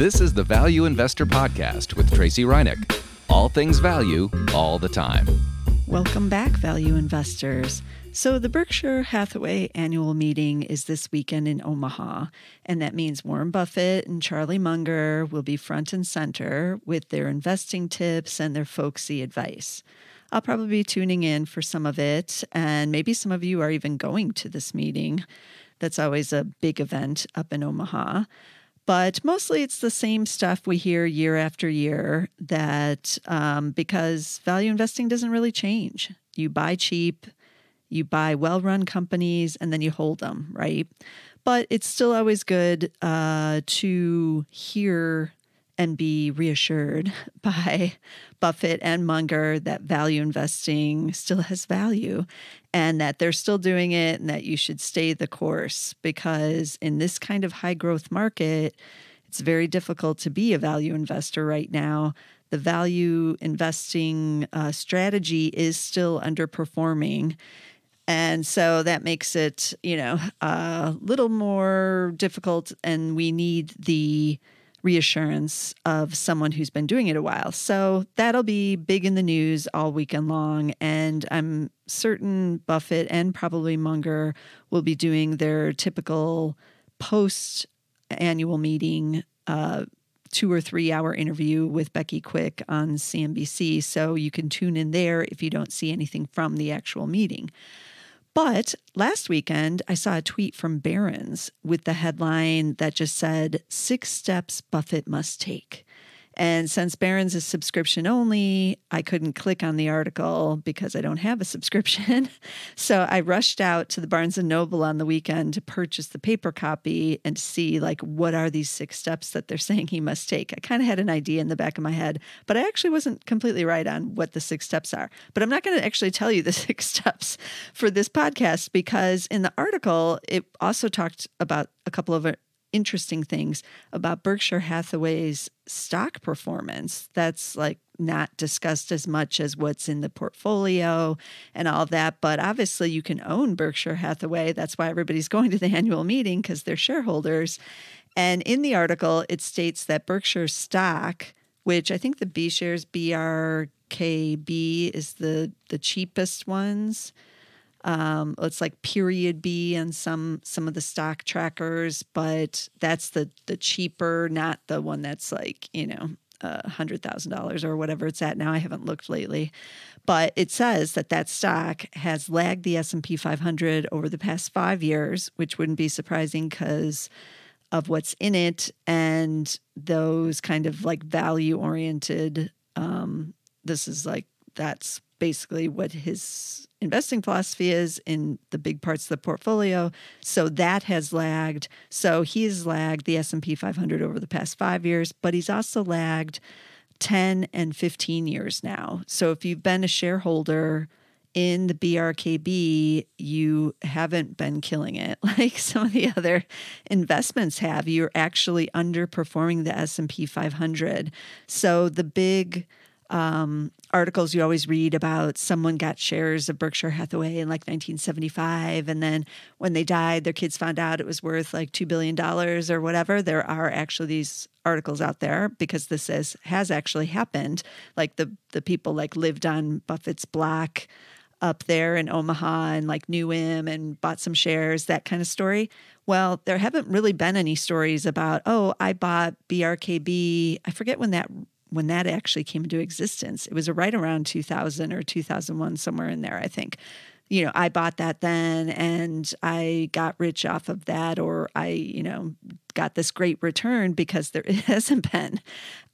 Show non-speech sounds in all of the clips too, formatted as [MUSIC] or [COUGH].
This is the Value Investor Podcast with Tracy Ryniec. All things value, all the time. Welcome back, value investors. So, the Berkshire Hathaway annual meeting is this weekend in Omaha, and that means Warren Buffett and Charlie Munger will be front and center with their investing tips and their folksy advice. I'll probably be tuning in for some of it, and maybe some of you are even going to this meeting. That's always a big event up in Omaha. But mostly it's the same stuff we hear year after year that um, because value investing doesn't really change. You buy cheap, you buy well run companies, and then you hold them, right? But it's still always good uh, to hear and be reassured [LAUGHS] by Buffett and Munger that value investing still has value and that they're still doing it and that you should stay the course because in this kind of high growth market, it's very difficult to be a value investor right now. The value investing uh, strategy is still underperforming. And so that makes it, you know, a little more difficult. And we need the reassurance of someone who's been doing it a while. So that'll be big in the news all weekend long. And I'm certain Buffett and probably Munger will be doing their typical post annual meeting. Uh, two or three hour interview with Becky Quick on CNBC. So you can tune in there if you don't see anything from the actual meeting. But last weekend, I saw a tweet from Barron's with the headline that just said, Six Steps Buffett Must Take. And since Barron's is subscription only, I couldn't click on the article because I don't have a subscription. [LAUGHS] so I rushed out to the Barnes and Noble on the weekend to purchase the paper copy and see like what are these six steps that they're [LAUGHS] saying he must take. I kind of had an idea in the back of my head, but I actually wasn't completely right on what the six steps are. But I'm not going to actually tell you the [LAUGHS] six steps for this podcast because in the article it also talked about a couple of interesting things about Berkshire Hathaway's stock performance that's like not discussed as much as what's in the portfolio and all that. But obviously, you can own Berkshire Hathaway. That's why everybody's [LAUGHS] going to the annual meeting because they're shareholders. And in the article, it states that Berkshire stock, which I think the B shares BRKB is the the cheapest ones um, it's like period B and some some of the stock trackers, but that's the the cheaper, not the one that's like you know a hundred thousand dollars or whatever it's at now. I haven't looked lately, but it says that that stock has lagged the S and P 500 over the past five years, which wouldn't be surprising because of what's in it and those kind of like value oriented. Um, this is like that's basically what his investing philosophy is in the big parts of the portfolio. So that has lagged. So he's lagged the S&P 500 over the past 5 years, but he's also lagged 10 and 15 years now. So if you've been a shareholder in the BRKB, you haven't been killing it [LAUGHS] like some of the other investments have. You're actually underperforming the S&P 500. So the big um, articles you always read about someone got shares of Berkshire Hathaway in like 1975. And then when they died, their kids found out it was worth like $2 billion or whatever. There are actually these articles out there because this is, has actually happened. Like the, the people like lived on Buffett's block up there in Omaha and like knew him and bought some shares, that kind of story. Well, there haven't really been any stories about, oh, I bought BRKB. I forget when that when that actually came into existence. It was right around 2000 or 2001, somewhere in there, I think. You know, I bought that then and I got rich off of that, or I, you know, got this great return because there [LAUGHS] hasn't been.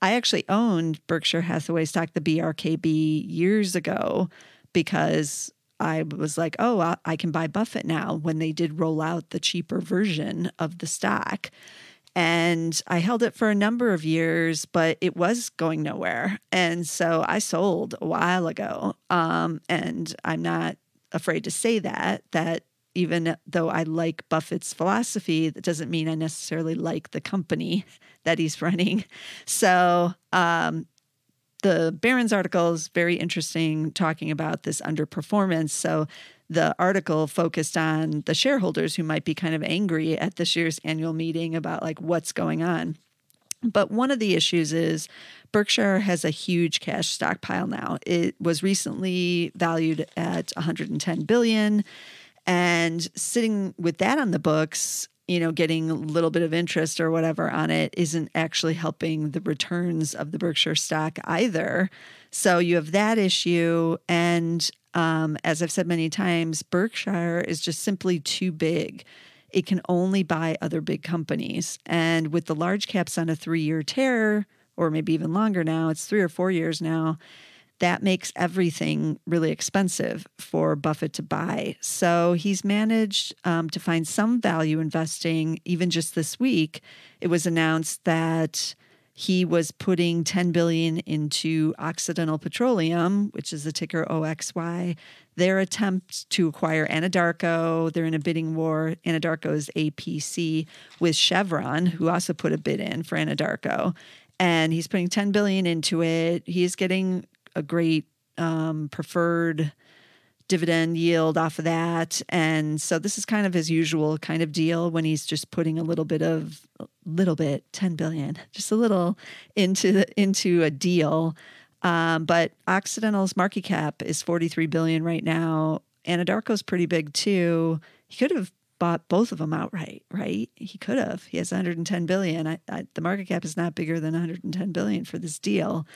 I actually owned Berkshire Hathaway stock, the BRKB, years ago because I was like, oh, I can buy Buffett now when they did roll out the cheaper version of the stock. And I held it for a number of years, but it was going nowhere. And so I sold a while ago. Um, and I'm not afraid to say that, that even though I like Buffett's philosophy, that doesn't mean I necessarily like the company [LAUGHS] that he's running. So, um, the Barron's article is very interesting, talking about this underperformance. So, the article focused on the shareholders who might be kind of angry at this year's annual meeting about like what's going on. But one of the issues is Berkshire has a huge cash stockpile now. It was recently valued at 110 billion and sitting with that on the books, you know, getting a little bit of interest or whatever on it isn't actually helping the returns of the Berkshire stock either. So you have that issue. And um, as I've said many times, Berkshire is just simply too big. It can only buy other big companies. And with the large caps on a three year tear, or maybe even longer now, it's three or four years now, that makes everything really expensive for Buffett to buy. So he's managed um, to find some value investing. Even just this week, it was announced that he was putting 10 billion into Occidental Petroleum, which is the ticker OXY. Their attempt to acquire Anadarko, they're in a bidding war. Anadarko's APC with Chevron, who also put a bid in for Anadarko and he's putting 10 billion into it. He's getting a great um, preferred dividend yield off of that. And so this is kind of his usual kind of deal when he's just putting a little bit of little bit, 10 billion, just a little into the, into a deal. Um, but Occidental's market cap is 43 billion right now. Anadarko's pretty big too. He could have bought both of them outright, right? He could have. He has 110 billion. I, I, the market cap is not bigger than 110 billion for this deal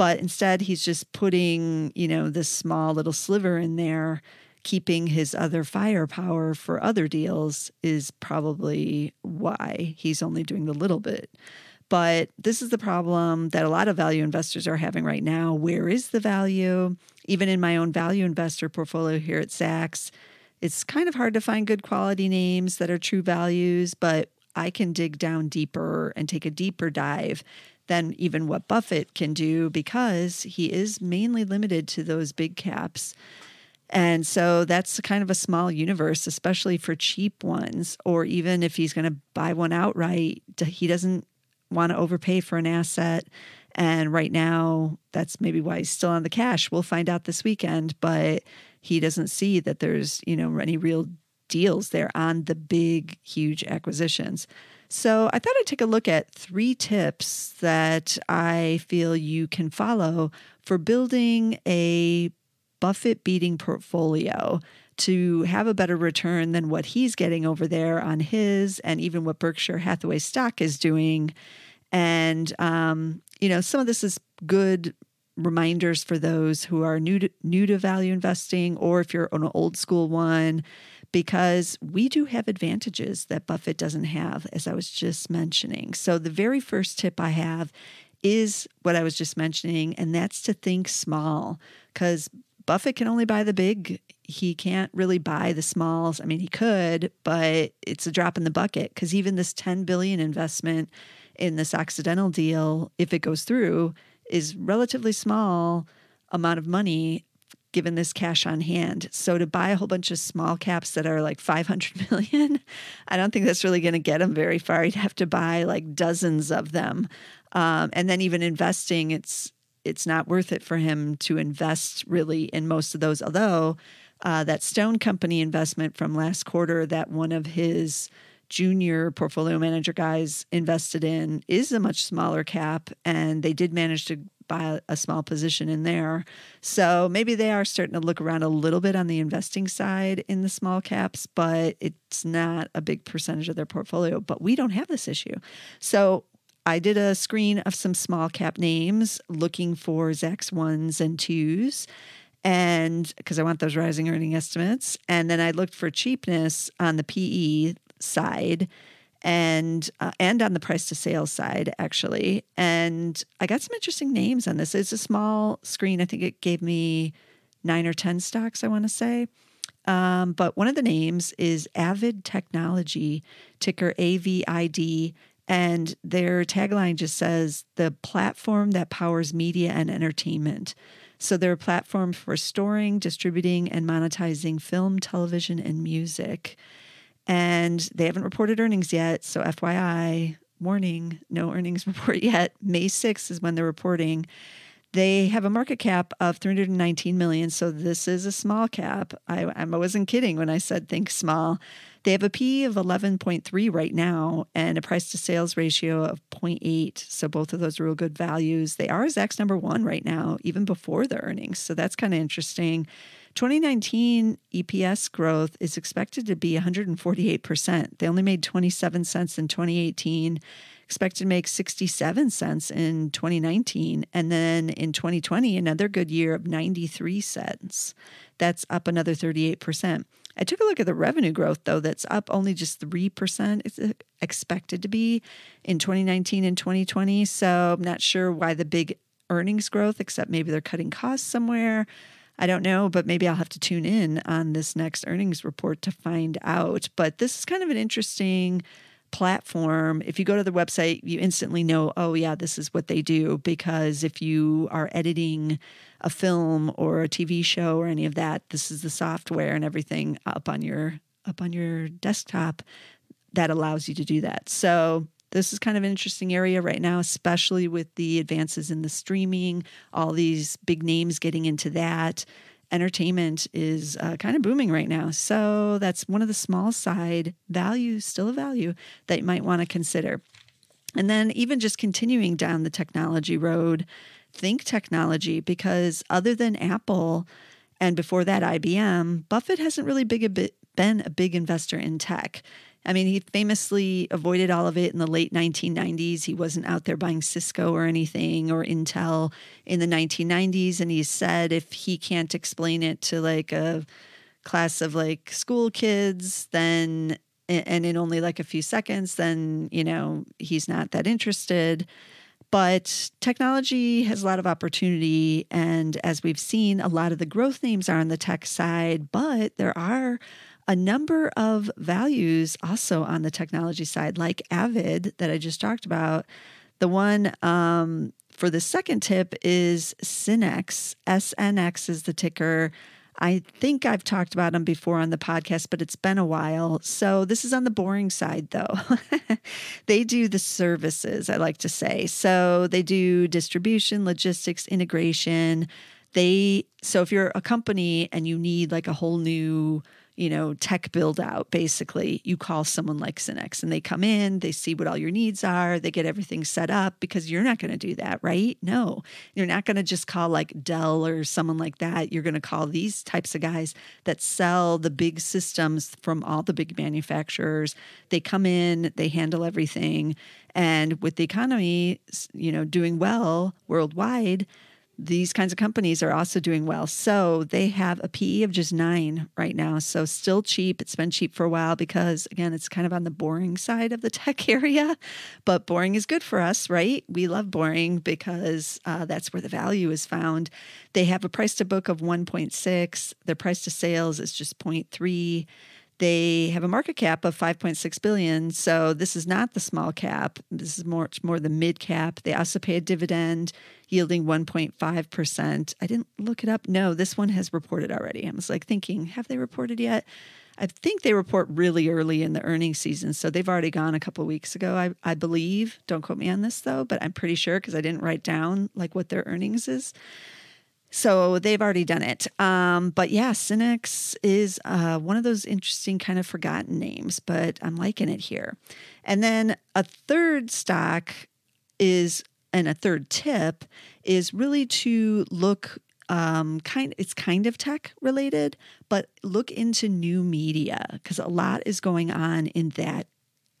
but instead he's just putting you know this small little sliver in there. Keeping his other firepower for other deals is probably why he's only doing the little bit. But this is the problem that a lot of value investors are having right now. Where is the value? Even in my own value investor portfolio here at Zacks it's kind of hard to find good quality names that are true values but I can dig down deeper and take a deeper dive than even what Buffett can do because he is mainly limited to those big caps. And so that's kind of a small universe, especially for cheap ones, or even if he's going to buy one outright, he doesn't want to overpay for an asset. And right now, that's maybe why he's still on the cash. We'll find out this weekend, but he doesn't see that there's, you know, any real deals there on the big, huge acquisitions. So I thought I'd take a look at three tips that I feel you can follow for building a Buffett beating portfolio to have a better return than what he's getting over there on his and even what Berkshire Hathaway stock is doing. And, um, you know, some of this is good reminders for those who are new to, new to value investing or if you're an old school one because we do have advantages that Buffett doesn't have, as I was just mentioning. So, the very first tip I have is what I was just mentioning, and that's to think small because Buffett can only buy the big. He can't really buy the smalls. I mean, he could, but it's a drop in the bucket because even this 10 billion investment in this Occidental deal, if it goes through, is relatively small amount of money given this cash on hand. So to buy a whole bunch of small caps that are like 500 [LAUGHS] million, I don't think that's really going to get him very far. He'd have to buy like dozens of them. Um, and then even investing, it's it's not worth it for him to invest really in most of those. Although uh, that Stone Company investment from last quarter, that one of his junior portfolio manager guys invested in is a much smaller cap, and they did manage to buy a small position in there. So maybe they are starting to look around a little bit on the investing side in the small caps, but it's not a big percentage of their portfolio. But we don't have this issue. So I did a screen of some small cap names looking for Zacks ones and twos and because I want those rising earning estimates. And then I looked for cheapness on the PE side and uh, and on the price to sales side actually. And i got some interesting names on this. It's a small screen. I think it gave me nine or ten stocks i want to say. Um, but one of the names is avid technology ticker avid and their tagline just says the platform that powers media and entertainment. So they're a platform for storing distributing and monetizing film television and music and they haven't reported earnings yet. So, FYI, warning, no earnings [LAUGHS] report yet. May 6th is when they're reporting. They have a market cap of 319 million, so this is a small cap. I, I wasn't kidding when I said think small. They have a P of 11.3 right now and a price to sales ratio of 0.8. So both of those are real good values. They are Zacks number one right now, even before the earnings. So that's kind of interesting. 2019 EPS growth is expected to be 148%. They only made 27 cents in 2018 expected to make 67 cents in 2019. And then in 2020, another good year of 93 cents. That's up another 38%. I took a look at the revenue growth, though, that's up only just 3%. It's expected to be in 2019 and 2020. So I'm not sure why the big earnings growth, except maybe they're cutting costs somewhere. I don't know, but maybe I'll have to tune in on this next earnings report to find out. But this is kind of an interesting platform, if you go to the website, you instantly know, oh, yeah, this is what they do. Because if you are editing a film or a TV show or any of that, this is the software and everything up on your up on your desktop that allows you to do that. So this is kind of an interesting area right now, especially with the advances in the streaming, all these big names getting into that entertainment is uh, kind of booming right now. So that's one of the small side values, still a value that you might want to consider. And then even just continuing down the technology road, think technology because other than Apple and before that IBM, Buffett hasn't really big a bit, been a big investor in tech. I mean, he famously avoided all of it in the late 1990s. He wasn't out there buying Cisco or anything or Intel in the 1990s. And he said if he can't explain it to like a class of like school kids, then, and in only like a few seconds, then, you know, he's not that interested. But technology has a lot of opportunity. And as we've seen, a lot of the growth names are on the tech side, but there are a number of values also on the technology side, like Avid that I just talked about. The one um, for the second tip is Synnex. SNX is the ticker. I think I've talked about them before on the podcast, but it's been a while. So this is on the boring side, though. [LAUGHS] they do the services, I like to say. So they do distribution, logistics, integration. They so if you're a company and you need like a whole new you know, tech build out, basically, you call someone like Synnex and they come in, they see what all your needs are, they get everything set up because you're not going to do that, right? No, you're not going to just call like Dell or someone like that. You're going to call these types of guys that sell the big systems from all the big manufacturers. They come in, they handle everything. And with the economy, you know, doing well worldwide, these kinds of companies are also doing well. So they have a PE of just nine right now. So still cheap. It's been cheap for a while because, again, it's kind of on the boring side of the [LAUGHS] tech area. But boring is good for us, right? We love boring because uh, that's where the value is found. They have a price to book of 1.6, their price to sales is just 0.3. They have a market cap of 5.6 billion, so this is not the small cap. This is more more the mid cap. They also pay a dividend yielding 1.5%. I didn't look it up. No, this one has reported already. I was like thinking, have they reported yet? I think they report really early in the earnings season. So they've already gone a couple weeks ago, I, I believe. Don't quote me on this though, but I'm pretty sure because I didn't write down like what their earnings is. So they've already done it. Um, but yeah, Synnex is uh, one of those interesting kind of forgotten names, but I'm liking it here. And then a third stock is, and a third tip is really to look um, kind it's kind of tech related, but look into new media because a lot is going on in that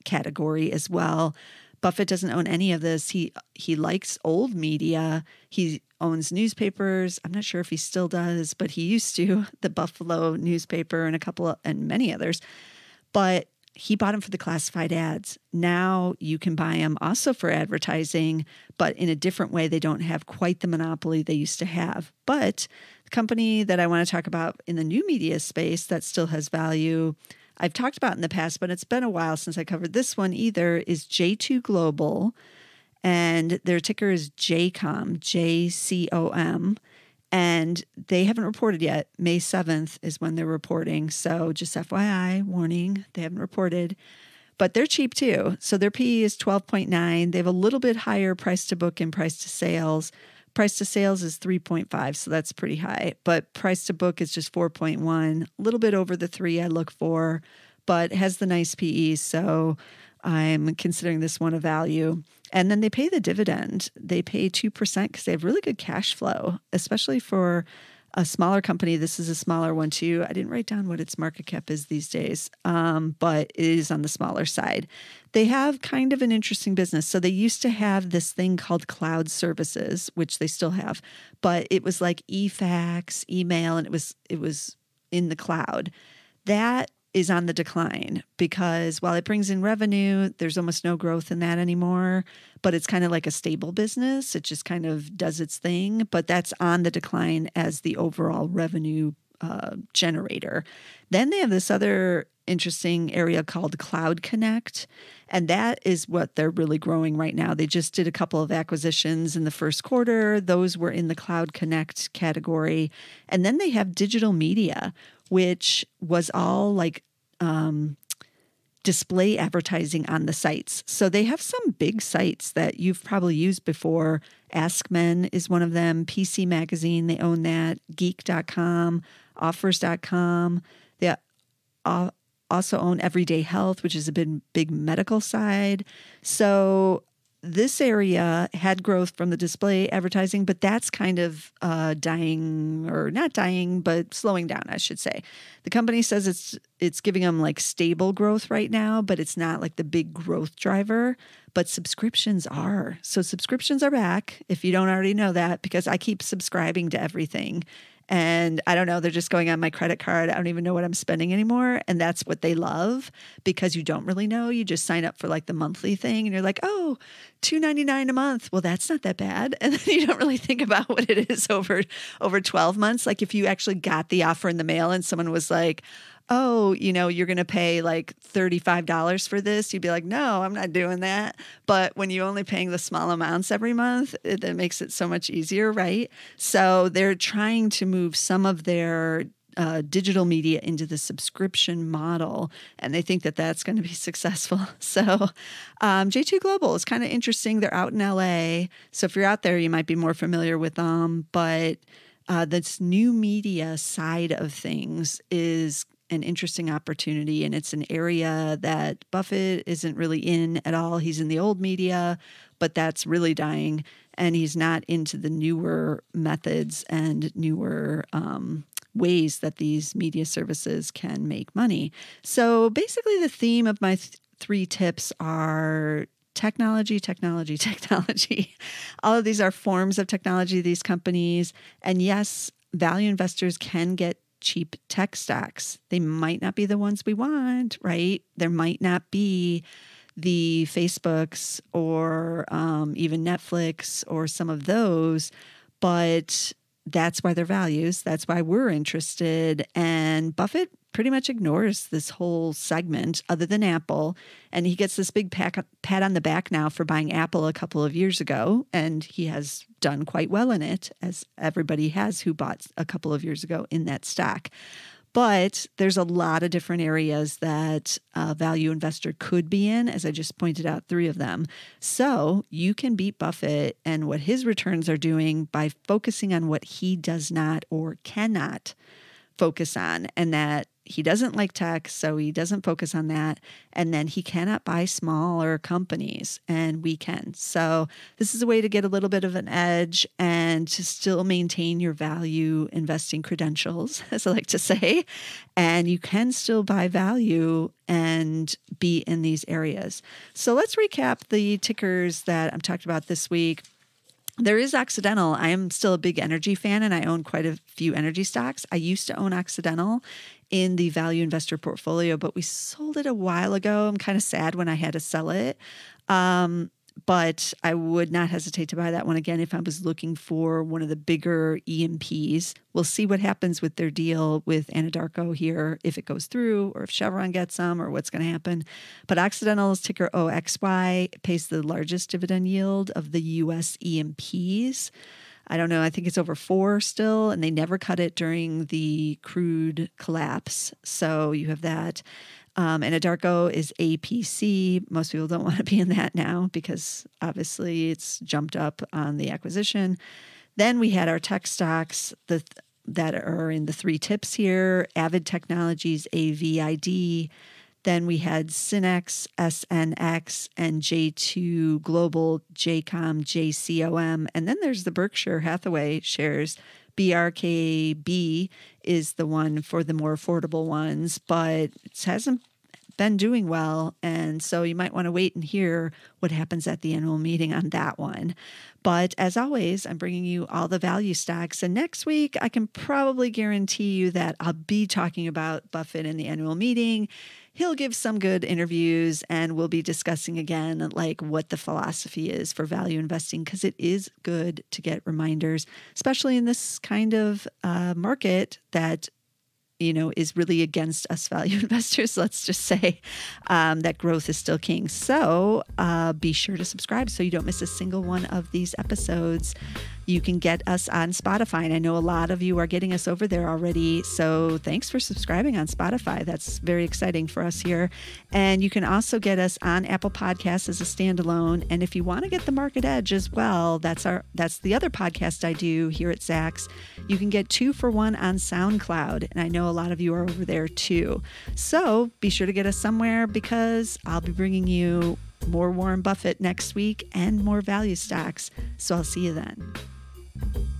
category as well. Buffett doesn't own any of this. He he likes old media. He owns newspapers. I'm not sure if he still does, but he used to, [LAUGHS] the Buffalo newspaper and a couple of, and many others. But he bought them for the classified ads. Now you can buy them also for advertising, but in a different way. They don't have quite the monopoly they used to have. But the company that I want to talk about in the new media space that still has value, I've talked about in the past, but it's been a while since I covered this one either, is J2 Global and their ticker is JCOM, J C O M. And they haven't reported yet. May 7th is when they're reporting. So just FYI, warning, they haven't reported. But they're cheap too. So their PE is 12.9. They have a little bit higher price to book and price to sales, Price to sales is 3.5, so that's pretty high. But price to book is just 4.1, a little bit over the three I look for, but has the nice PE. So I'm considering this one a value. And then they pay the dividend. They pay 2% because they have really good cash flow, especially for a smaller company. This is a smaller one too. I didn't write down what its market cap is these days, um, but it is on the smaller side. They have kind of an interesting business. So they used to have this thing called cloud services, which they still have, but it was like e-fax, email, and it was it was in the cloud. That is on the decline because while it brings in revenue, there's almost no growth in that anymore. But it's kind of like a stable business. It just kind of does its thing. But that's on the decline as the overall revenue uh, generator. Then they have this other interesting area called Cloud Connect. And that is what they're really growing right now. They just did a couple of acquisitions in the first quarter. Those were in the Cloud Connect category. And then they have digital media, which was all like um, display advertising on the sites. So they have some big sites that you've probably used before. AskMen is one of them, PC Magazine, they own that, geek.com, offers.com. They also own Everyday Health, which is a big, big medical side. So this area had growth from the display advertising, but that's kind of uh, dying or not dying, but slowing down, I should say. The company says it's it's giving them like stable growth right now, but it's not like the big growth driver. But subscriptions are. So subscriptions are back. If you don't already know that, because I keep subscribing to everything, and I don't know, they're just going on my credit card. I don't even know what I'm spending anymore. And that's what they love because you don't really know. You just sign up for like the monthly thing and you're like, oh, $2.99 a month. Well, that's not that bad. [LAUGHS] And then you don't really think about what it is over over 12 months. Like if you actually got the offer in the mail and someone was like, oh, you know, you're going to pay like $35 for this, you'd be like, no, I'm not doing that. But when you're only paying the small amounts every month, it, that makes it so much easier, right? So they're trying to move some of their uh, digital media into the subscription model, and they think that that's going to be [LAUGHS] successful. So, um, J2 Global is kind of interesting. They're out in LA. So, if you're out there, you might be more familiar with them. But uh, this new media side of things is an interesting opportunity. And it's an area that Buffett isn't really in at all. He's in the old media, but that's really dying. And he's not into the newer methods and newer um, ways that these media services can make money. So basically, the theme of my th- three tips are technology, technology, [LAUGHS] technology. All of these are forms of technology, these companies. And yes, value investors can get cheap tech stocks. They might not be the ones we want, right? There might not be the Facebooks or um, even Netflix or some of those, but that's why they're values. That's why we're interested. And Buffett pretty much ignores this whole segment other than Apple. And he gets this big pat, pat on the back now for buying Apple a couple of years ago. And he has done quite well in it, as everybody has who bought a couple of years ago in that stock. But there's a lot of different areas that a value investor could be in, as I just pointed out, three of them. So you can beat Buffett and what his returns are doing by focusing on what he does not or cannot focus on, and that he doesn't like tech, so he doesn't focus on that. And then he cannot buy smaller companies, and we can. So, this is a way to get a little bit of an edge and to still maintain your value investing credentials, [LAUGHS] as I like to say. And you can still buy value and be in these areas. So, let's recap the tickers that I'm talking about this week there is Occidental. I am still a big energy fan and I own quite a few energy stocks. I used to own Occidental in the value investor portfolio, but we sold it a while ago. I'm kind of sad when I had to sell it. Um, but I would not hesitate to buy that one again if I was looking for one of the bigger E&Ps. We'll see what happens with their deal with Anadarko here, if it goes through or if Chevron gets some or what's going to happen. But Occidental's ticker OXY pays the largest dividend yield of the US E&Ps. I don't know, I think it's over four still, and they never cut it during the crude collapse. So you have that. Um, Anadarko is APC. Most people don't [LAUGHS] want to be in that now because obviously it's jumped up on the acquisition. Then we had our tech stocks the, that are in the three tips here Avid Technologies, AVID. Then we had Synnex, SNX, and J2 Global, JCOM, JCOM. And then there's the Berkshire Hathaway shares. BRKB is the one for the more affordable ones, but it hasn't been doing well. And so you might want to wait and hear what happens at the annual meeting on that one. But as always, I'm bringing you all the value stocks. And next week, I can probably guarantee you that I'll be talking about Buffett in the annual meeting. He'll give some good interviews and we'll be discussing again like what the philosophy is for value investing because it is good to get reminders, especially in this kind of uh, market that you know, is really against us [LAUGHS] value investors. Let's just say um, that growth is still king. So uh, be sure to subscribe so you don't miss a single one of these episodes. You can get us on Spotify. And I know a lot of you are getting us over there already. So thanks for subscribing on Spotify. That's very exciting for us here. And you can also get us on Apple Podcasts as a standalone. And if you want to get the Market Edge as well, that's our that's the other podcast I do here at Zacks. You can get two for one on SoundCloud. And I know a lot of you are over there too. So be sure to get us somewhere because I'll be bringing you more Warren Buffett next week and more value stocks. So I'll see you then. Thank you.